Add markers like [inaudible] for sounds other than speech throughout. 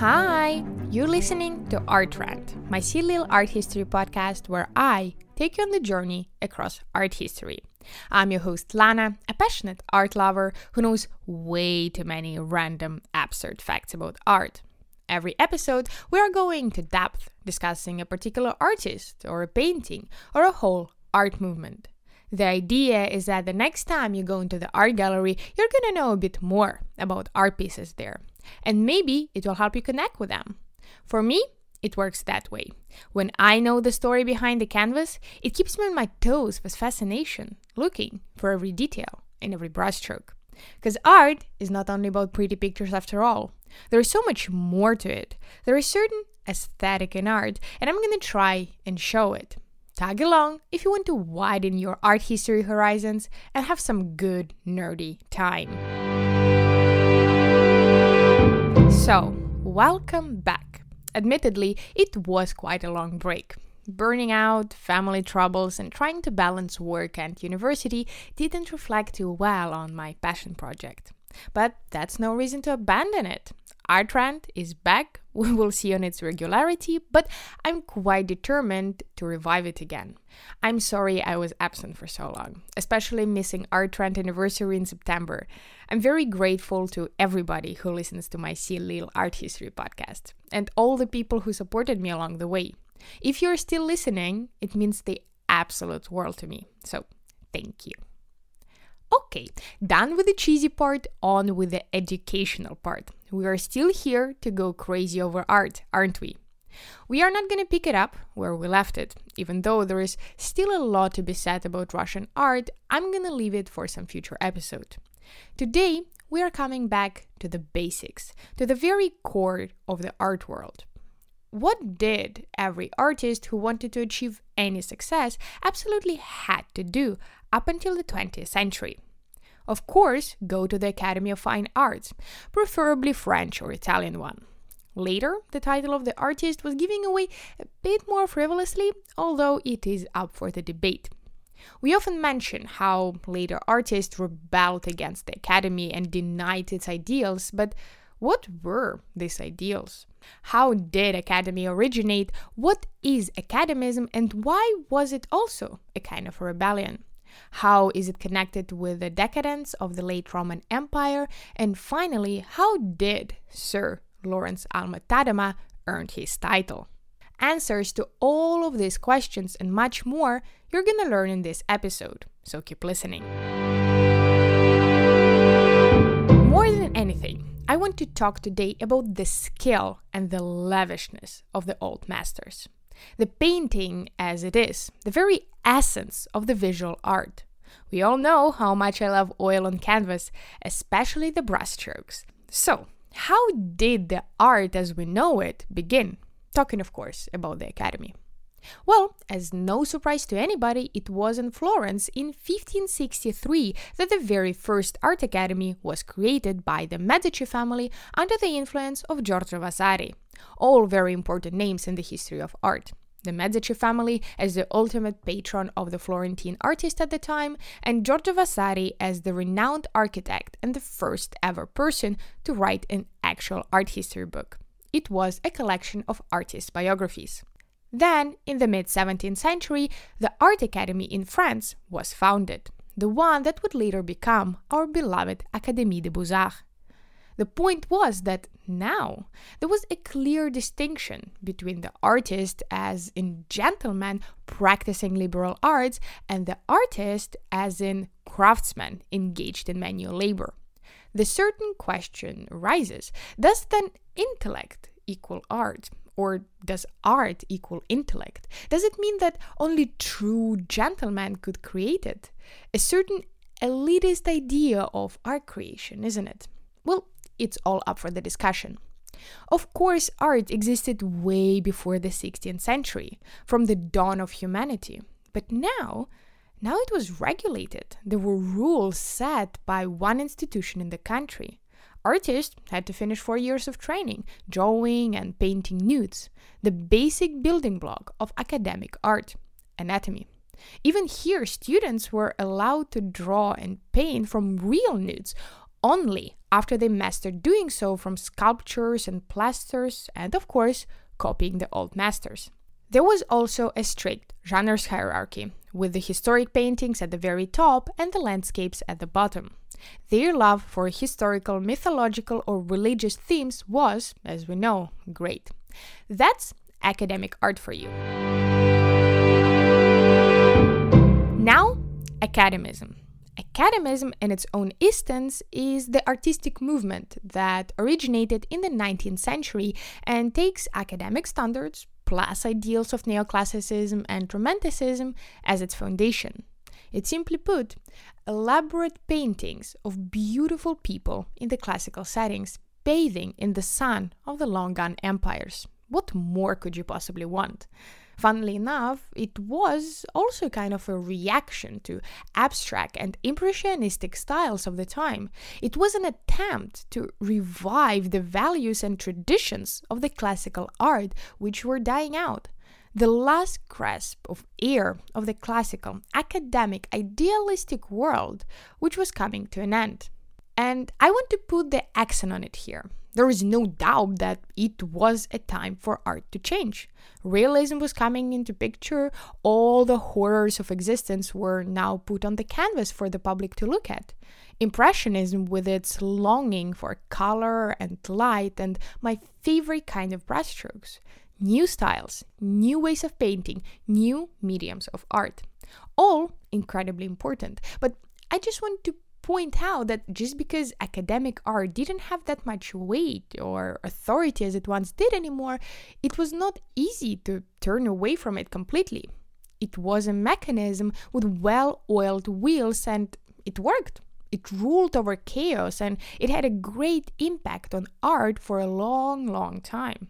Hi, you're listening to Art Rant, my silly art history podcast where I take you on the journey across art history. I'm your host Lana, a passionate art lover who knows way too many random, absurd facts about art. Every episode, we are going to depth discussing a particular artist or a painting or a whole art movement. The idea is that the next time you go into the art gallery, you're gonna know a bit more about art pieces there and maybe it will help you connect with them. For me, it works that way. When I know the story behind the canvas, it keeps me on my toes with fascination, looking for every detail in every brushstroke. Because art is not only about pretty pictures after all. There is so much more to it. There is certain aesthetic in art, and I'm gonna try and show it. Tag along if you want to widen your art history horizons and have some good nerdy time. So, welcome back. Admittedly, it was quite a long break. Burning out, family troubles, and trying to balance work and university didn't reflect too well on my passion project. But that's no reason to abandon it. Art Rant is back, [laughs] we will see on its regularity, but I'm quite determined to revive it again. I'm sorry I was absent for so long, especially missing Art Rant anniversary in September. I'm very grateful to everybody who listens to my Silly Little Art History podcast and all the people who supported me along the way. If you're still listening, it means the absolute world to me. So, thank you. Okay, done with the cheesy part, on with the educational part. We are still here to go crazy over art, aren't we? We are not going to pick it up where we left it. Even though there is still a lot to be said about Russian art, I'm going to leave it for some future episode. Today, we are coming back to the basics, to the very core of the art world. What did every artist who wanted to achieve any success absolutely had to do up until the 20th century? Of course, go to the Academy of Fine Arts, preferably French or Italian one. Later, the title of the artist was given away a bit more frivolously, although it is up for the debate. We often mention how later artists rebelled against the Academy and denied its ideals, but what were these ideals? How did Academy originate? What is Academism and why was it also a kind of rebellion? How is it connected with the decadence of the late Roman Empire? And finally, how did Sir Lawrence Alma Tadema earn his title? Answers to all of these questions and much more you're gonna learn in this episode, so keep listening. More than anything, I want to talk today about the skill and the lavishness of the old masters. The painting as it is, the very essence of the visual art. We all know how much I love oil on canvas, especially the brushstrokes. So, how did the art as we know it begin? Talking, of course, about the Academy. Well, as no surprise to anybody, it was in Florence in 1563 that the very first art academy was created by the Medici family under the influence of Giorgio Vasari. All very important names in the history of art the Medici family as the ultimate patron of the Florentine artist at the time, and Giorgio Vasari as the renowned architect and the first ever person to write an actual art history book. It was a collection of artist biographies. Then, in the mid 17th century, the Art Academy in France was founded, the one that would later become our beloved Académie des Beaux-Arts. The point was that now there was a clear distinction between the artist as in gentleman practicing liberal arts and the artist as in craftsman engaged in manual labor. The certain question arises does then intellect equal art? Or does art equal intellect? Does it mean that only true gentlemen could create it? A certain elitist idea of art creation, isn't it? Well, it's all up for the discussion. Of course, art existed way before the 16th century, from the dawn of humanity. But now, now it was regulated. There were rules set by one institution in the country. Artists had to finish four years of training, drawing and painting nudes, the basic building block of academic art, anatomy. Even here, students were allowed to draw and paint from real nudes, only after they mastered doing so from sculptures and plasters, and of course, copying the old masters. There was also a strict genres hierarchy, with the historic paintings at the very top and the landscapes at the bottom. Their love for historical, mythological, or religious themes was, as we know, great. That's academic art for you. Now, academism. Academism, in its own instance, is the artistic movement that originated in the 19th century and takes academic standards plus ideals of neoclassicism and romanticism as its foundation. It simply put, elaborate paintings of beautiful people in the classical settings bathing in the sun of the long gone empires. What more could you possibly want? Funnily enough, it was also kind of a reaction to abstract and impressionistic styles of the time. It was an attempt to revive the values and traditions of the classical art which were dying out. The last grasp of air of the classical, academic, idealistic world which was coming to an end. And I want to put the accent on it here. There is no doubt that it was a time for art to change. Realism was coming into picture, all the horrors of existence were now put on the canvas for the public to look at. Impressionism, with its longing for color and light, and my favorite kind of brushstrokes. New styles, new ways of painting, new mediums of art. All incredibly important. But I just want to point out that just because academic art didn't have that much weight or authority as it once did anymore, it was not easy to turn away from it completely. It was a mechanism with well oiled wheels and it worked. It ruled over chaos and it had a great impact on art for a long, long time.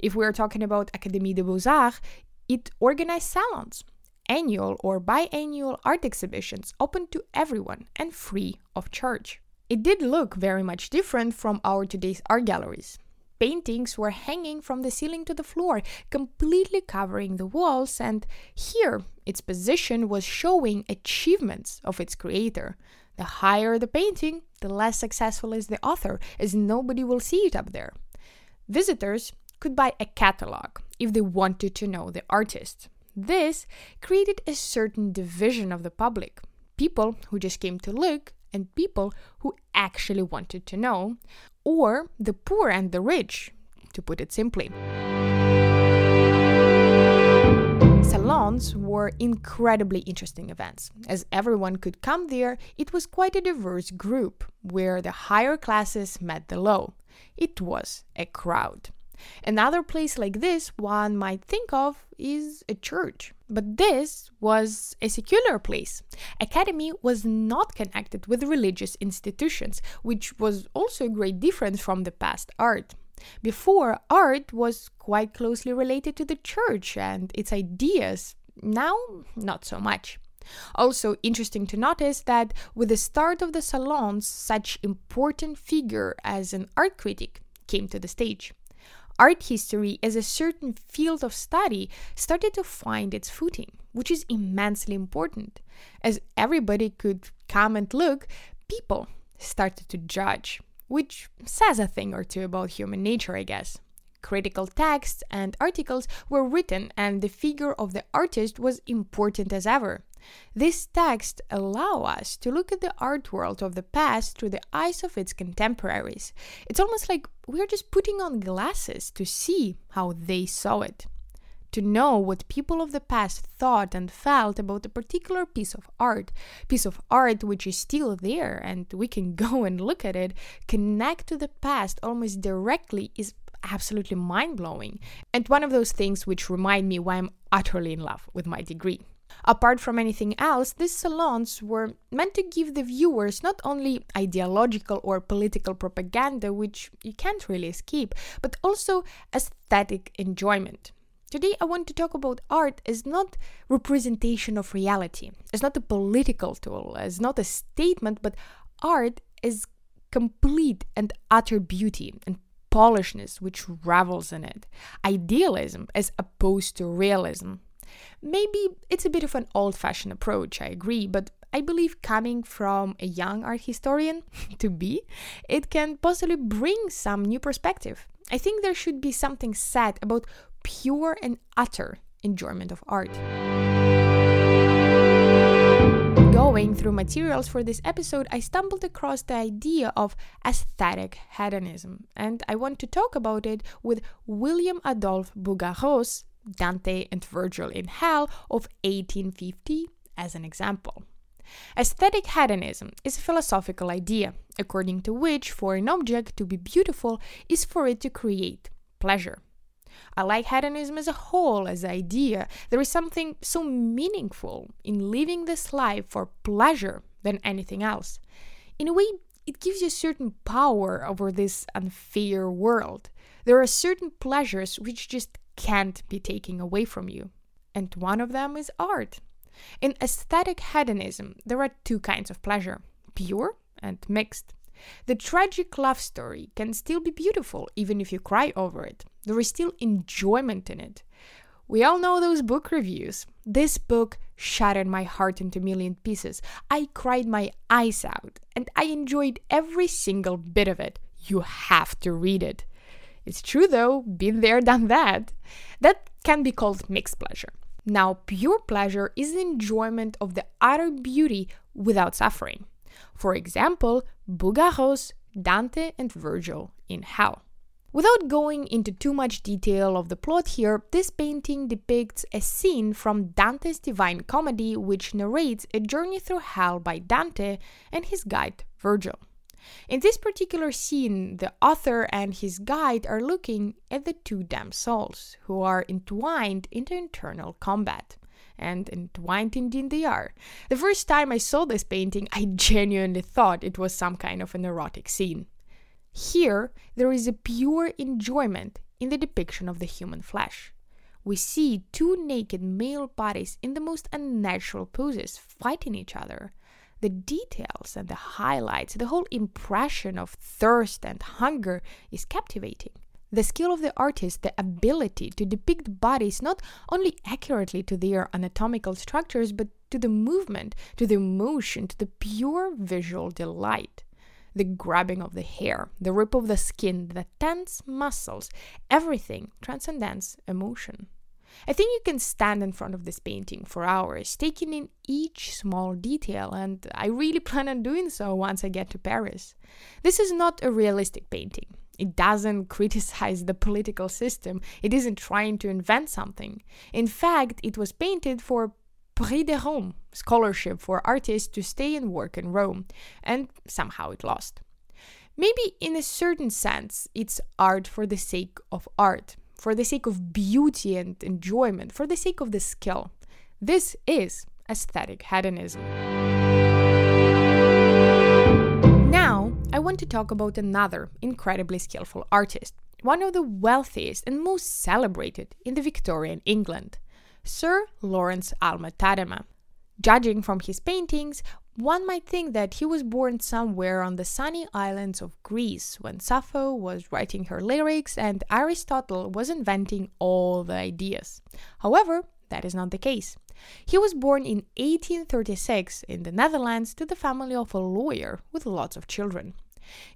If we are talking about Académie des Beaux-Arts, it organized salons, annual or biannual art exhibitions open to everyone and free of charge. It did look very much different from our today's art galleries. Paintings were hanging from the ceiling to the floor, completely covering the walls, and here its position was showing achievements of its creator. The higher the painting, the less successful is the author, as nobody will see it up there. Visitors could buy a catalog if they wanted to know the artist. This created a certain division of the public people who just came to look, and people who actually wanted to know, or the poor and the rich, to put it simply. Salons were incredibly interesting events. As everyone could come there, it was quite a diverse group where the higher classes met the low. It was a crowd. Another place like this one might think of is a church. But this was a secular place. Academy was not connected with religious institutions, which was also a great difference from the past art. Before, art was quite closely related to the church and its ideas. Now, not so much. Also, interesting to notice that with the start of the salons, such important figure as an art critic came to the stage art history as a certain field of study started to find its footing, which is immensely important. As everybody could come and look, people started to judge, which says a thing or two about human nature, I guess. Critical texts and articles were written, and the figure of the artist was important as ever. This text allow us to look at the art world of the past through the eyes of its contemporaries. It's almost like we're just putting on glasses to see how they saw it. To know what people of the past thought and felt about a particular piece of art, piece of art which is still there and we can [laughs] go and look at it, connect to the past almost directly is absolutely mind blowing. And one of those things which remind me why I'm utterly in love with my degree. Apart from anything else, these salons were meant to give the viewers not only ideological or political propaganda, which you can't really escape, but also aesthetic enjoyment. Today, I want to talk about art as not representation of reality, as not a political tool, as not a statement, but art as complete and utter beauty and polishness which revels in it, idealism as opposed to realism. Maybe it's a bit of an old fashioned approach, I agree, but I believe coming from a young art historian [laughs] to be, it can possibly bring some new perspective. I think there should be something said about pure and utter enjoyment of art. Going through materials for this episode, I stumbled across the idea of aesthetic hedonism, and I want to talk about it with William Adolphe Bouguereau's Dante and Virgil in Hell of 1850 as an example. Aesthetic hedonism is a philosophical idea, according to which, for an object to be beautiful is for it to create pleasure. I like hedonism as a whole, as an idea. There is something so meaningful in living this life for pleasure than anything else. In a way, it gives you a certain power over this unfair world. There are certain pleasures which just can't be taken away from you. And one of them is art. In aesthetic hedonism, there are two kinds of pleasure pure and mixed. The tragic love story can still be beautiful even if you cry over it. There is still enjoyment in it. We all know those book reviews. This book shattered my heart into million pieces. I cried my eyes out and I enjoyed every single bit of it. You have to read it. It's true though, been there, done that. That can be called mixed pleasure. Now, pure pleasure is the enjoyment of the utter beauty without suffering. For example, Bouguereau's Dante and Virgil in Hell. Without going into too much detail of the plot here, this painting depicts a scene from Dante's Divine Comedy which narrates a journey through hell by Dante and his guide Virgil. In this particular scene, the author and his guide are looking at the two damned souls, who are entwined into internal combat. And entwined indeed they are. The first time I saw this painting, I [laughs] genuinely thought it was some kind of an erotic scene. Here, there is a pure enjoyment in the depiction of the human flesh. We see two naked male bodies in the most unnatural poses fighting each other, the details and the highlights, the whole impression of thirst and hunger is captivating. The skill of the artist, the ability to depict bodies not only accurately to their anatomical structures, but to the movement, to the emotion, to the pure visual delight. The grabbing of the hair, the rip of the skin, the tense muscles, everything transcends emotion. I think you can stand in front of this painting for hours, taking in each small detail, and I really [laughs] plan on doing so once I get to Paris. This is not a realistic painting. It doesn't [laughs] criticize the political system, it isn't trying to invent something. In fact, it was painted for Prix de Rome, scholarship for artists to stay and work in Rome, and somehow it lost. Maybe in a certain sense, it's art for the sake of art, for the sake of beauty and enjoyment, for the sake of the skill. This is aesthetic hedonism. Now, I want to talk about another incredibly skillful artist, one of the wealthiest and most celebrated in the Victorian England, Sir Lawrence Alma Tadema. Judging from his paintings, one might think that he was born somewhere on the sunny islands of Greece when Sappho was writing her lyrics and Aristotle was inventing all the ideas. However, that is not the case. He was born in 1836 in the Netherlands to the family of a lawyer with lots of children.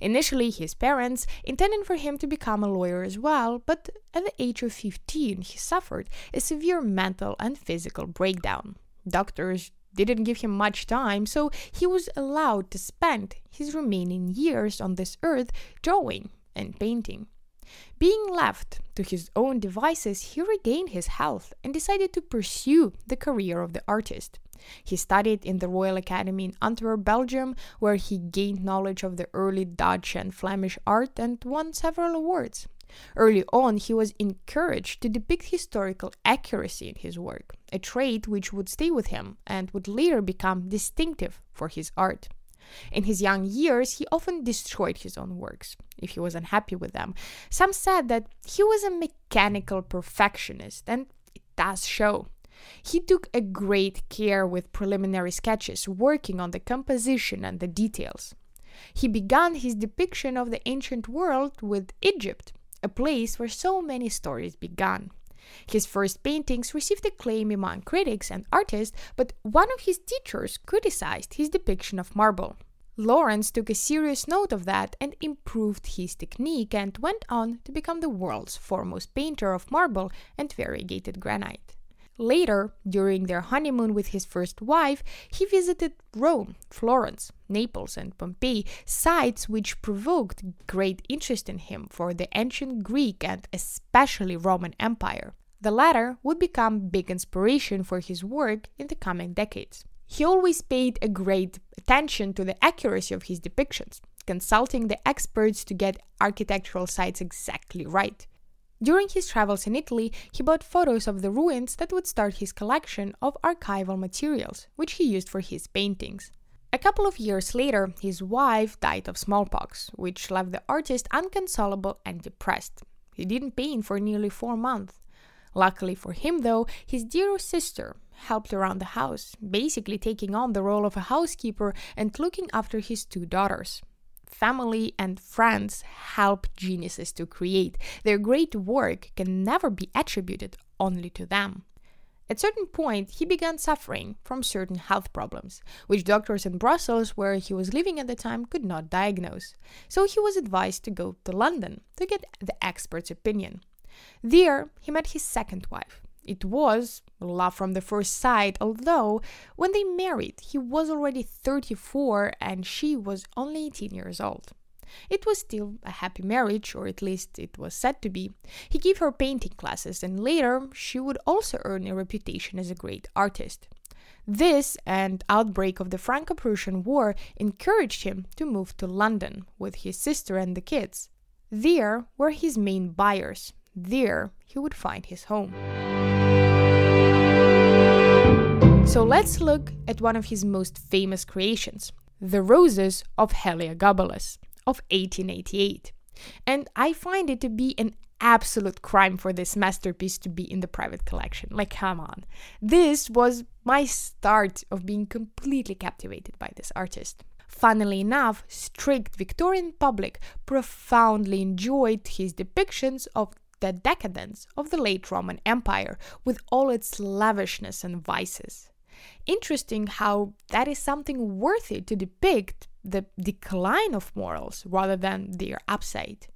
Initially, his parents intended for him to become a lawyer as well, but at the age of 15, he suffered a severe mental and physical breakdown. Doctors didn't give him much time, so he was allowed to spend his remaining years on this earth drawing and painting. Being left to his own devices, he regained his health and decided to pursue the career of the artist. He studied in the Royal Academy in Antwerp, Belgium, where he gained knowledge of the early Dutch and Flemish art and won several awards. Early on, he was encouraged to depict historical accuracy in his work, a trait which would stay with him and would later become distinctive for his art. In his young years, he often destroyed his own works if he was unhappy with them. Some said that he was a mechanical perfectionist, and it does show. He took a great care with preliminary sketches, working on the composition and the details. He began his depiction of the ancient world with Egypt, a place where so many stories began. His first paintings received acclaim among critics and artists, but one of his teachers criticized his depiction of marble. Lawrence took a serious note of that and improved his technique and went on to become the world's foremost painter of marble and variegated granite. Later, during their honeymoon with his first wife, he visited Rome, Florence, Naples, and Pompeii, sites which provoked great interest in him for the ancient Greek and especially Roman Empire. The latter would become big inspiration for his work in the coming decades. He always paid a great attention to the accuracy of his depictions, consulting the experts to get architectural sites exactly right. During his travels in Italy, he bought photos of the ruins that would start his collection of archival materials, which he used for his paintings. A couple of years later, his wife died of smallpox, which left the artist inconsolable and depressed. He didn't paint for nearly four months. Luckily for him, though, his dear sister helped around the house, basically taking on the role of a housekeeper and looking after his two daughters. Family and friends help geniuses to create. Their great work can never be attributed only to them. At certain point, he began suffering from certain health problems, which doctors in Brussels, where he was living at the time, could not diagnose. So he was advised to go to London to get the expert's opinion. There, he met his second wife. It was love from the first sight, although when they married, he was already 34 and she was only 18 years old. It was still a happy marriage, or at least it was said to be. He gave her painting classes, and later she would also earn a reputation as a great artist. This and outbreak of the Franco-Prussian War encouraged him to move to London with his sister and the kids. There were his main buyers, there, he would find his home. So let's look at one of his most famous creations, The Roses of Heliogabalus of 1888. And I find it to be an absolute crime for this masterpiece to be in the private collection. Like, come on. This was my start of being completely captivated by this artist. Funnily enough, strict Victorian public profoundly enjoyed his depictions of the decadence of the late Roman Empire with all its lavishness and vices. Interesting how that is something worthy to depict the decline of morals rather than their upside.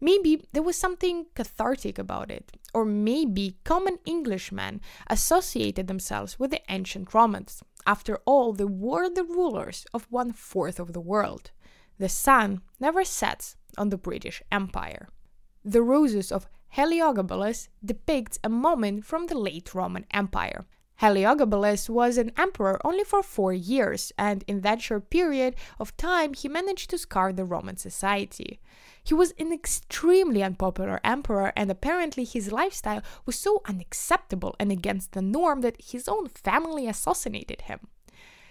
Maybe there was something cathartic about it, or maybe common Englishmen associated themselves with the ancient Romans. After all, they were the rulers of one fourth of the world. The sun never sets on the British Empire. The roses of Heliogabalus depicts a moment from the late Roman Empire. Heliogabalus was an emperor only for four years, and in that short period of time, he managed to scar the Roman society. He was an extremely unpopular emperor, and apparently his lifestyle was so unacceptable and against the norm that his own family assassinated him.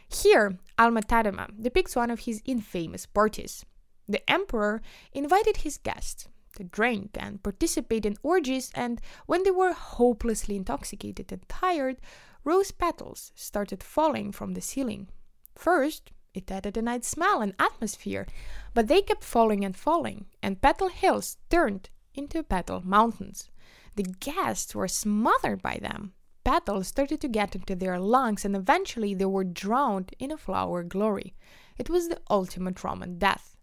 Here, Alma Tadema depicts one of his infamous parties. The emperor invited his guests, to drink and participate in orgies, and when they were hopelessly intoxicated and tired, rose petals started falling from the ceiling. First, it added a nice smell and atmosphere, but they kept falling and falling, and petal hills turned into petal mountains. The guests were smothered by them. Petals started to get into their lungs, and eventually they were drowned in a flower glory. It was the ultimate Roman death.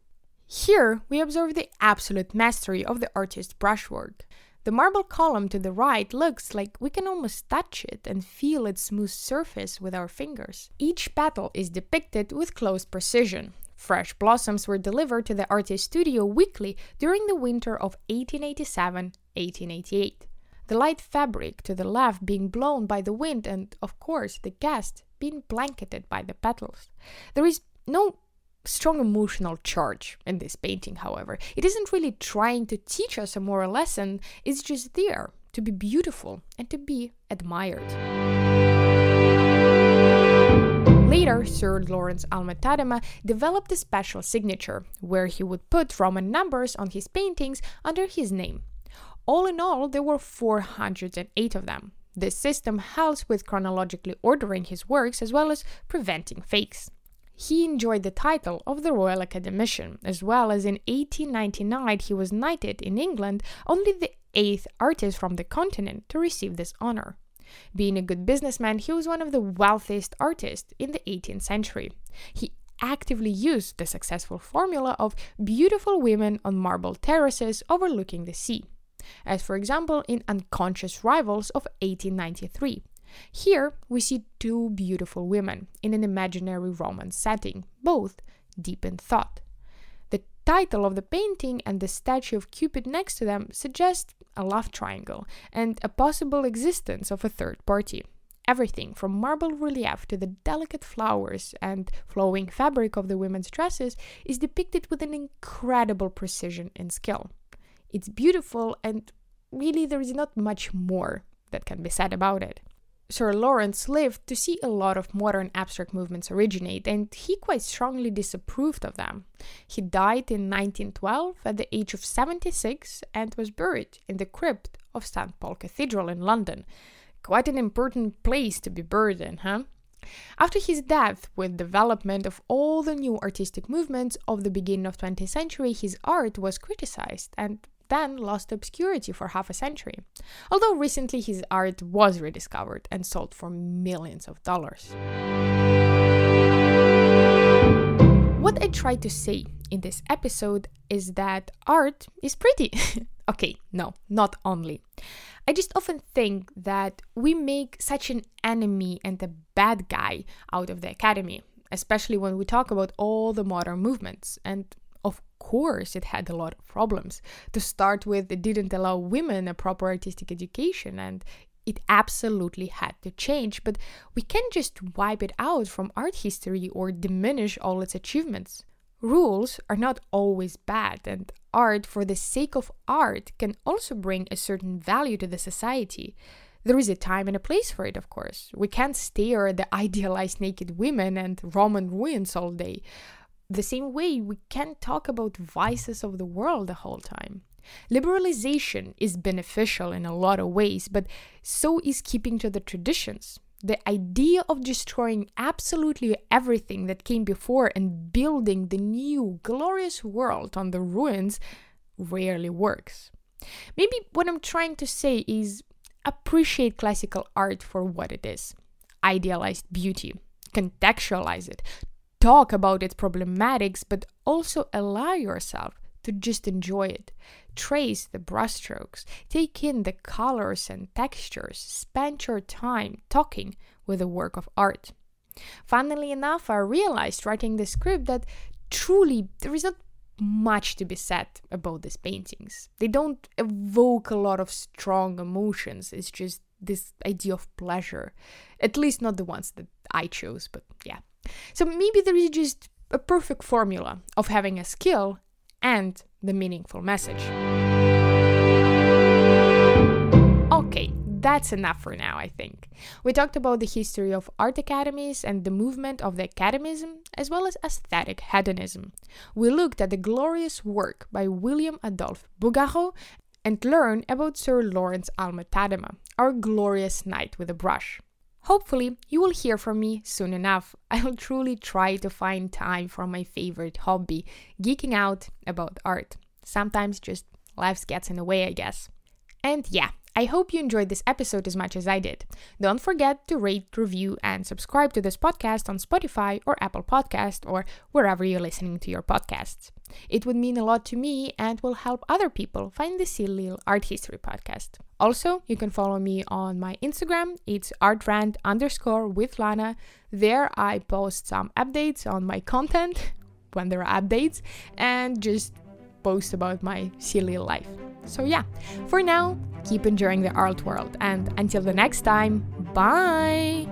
Here, we observe the absolute mastery of the artist's brushwork. The marble column to the right looks like we can almost touch it and feel its smooth surface with our fingers. Each petal is depicted with close precision. Fresh blossoms were delivered to the artist's studio weekly during the winter of 1887 1888. The light fabric to the left being blown by the wind, and of course, the guest being blanketed by the petals. There is no strong emotional charge in this painting, however. It isn't really trying to teach us a moral lesson, it's just there to be beautiful and to be admired. Later, Sir Lawrence Alma Tadema developed a special signature where he would put Roman numbers on his paintings under his name. All in all, there were 408 of them. This system helps with chronologically ordering his works as well as preventing fakes. He enjoyed the title of the Royal Academician, as well as in 1899 he was knighted in England, only the eighth artist from the continent to receive this honor. Being a good businessman, he was one of the wealthiest artists in the 18th century. He actively used the successful formula of beautiful women on marble terraces overlooking the sea, as for example in Unconscious Rivals of 1893. Here we see two beautiful women in an imaginary romance setting, both deep in thought. The title of the painting and the statue of Cupid next to them suggest a love triangle and a possible existence of a third party. Everything from marble relief to the delicate flowers and flowing fabric of the women's dresses is depicted with an incredible precision and skill. It's beautiful, and really, there is not much more that can be said about it. Sir Lawrence lived to see a lot of modern abstract movements originate, and he quite strongly disapproved of them. He died in 1912 at the age of 76 and was buried in the crypt of St. Paul Cathedral in London, Quite an important place to be buried in, huh? After his death, with development of all the new artistic movements of the beginning of 20th century, his art was criticized and then lost obscurity for half a century. Although recently his art was rediscovered and sold for millions of dollars. What I try to say in this episode is that art is pretty. [laughs] okay, no, not only. I just often think that we make such an enemy and a bad guy out of the academy, especially when we talk about all the modern movements. And course, it had a lot of problems. To start with, it didn't allow women a proper artistic education, and it absolutely had to change. But we can't just wipe it out from art history or diminish all its achievements. Rules are not always bad, and art for the sake of art can also bring a certain value to the society. There is a time and a place for it, of course. We can't stare at the [laughs] idealized naked women and Roman ruins all day. The same way, we can't talk about vices of the world the whole time. Liberalization is beneficial in a lot of ways, but so is keeping to the traditions the idea of destroying absolutely everything that came before and building the new glorious world on the ruins rarely works. Maybe what I'm trying to say is appreciate classical art for what it is idealized beauty, contextualize it, talk about its problematics, but also allow yourself to just enjoy it. Trace the brushstrokes, take in the colors and textures, spend your time talking with a work of art. Funnily enough, I realized writing the script that truly there is not much to be said about these paintings. They don't evoke a lot of strong emotions, it's just this idea of pleasure. At least not the ones that I chose, but yeah. So maybe there is just a perfect formula of having a skill and the meaningful message. Okay, that's enough for now, I think. We talked about the history of art academies and the movement of the academism, as well as aesthetic hedonism. We looked at the glorious work by William Adolphe Bouguereau and learned about Sir Lawrence Alma Tadema, our glorious knight with a brush. Hopefully, you will hear from me soon enough. I'll truly try to find time for my favorite hobby, geeking out about art. Sometimes just life gets in the way, I guess. And yeah, I hope you enjoyed this episode as much as I did. Don't forget to rate, review, and subscribe to this podcast on Spotify or Apple Podcast or wherever you're listening to your podcasts. It would mean a lot to me and will help other people find the Silly Art History podcast. Also, you can follow me on my Instagram. It's artrant underscore with Lana. There I post some updates on my content [laughs] when there are updates and just post about my silly life. So, yeah, for now, keep enjoying the art world, and until the next time, bye!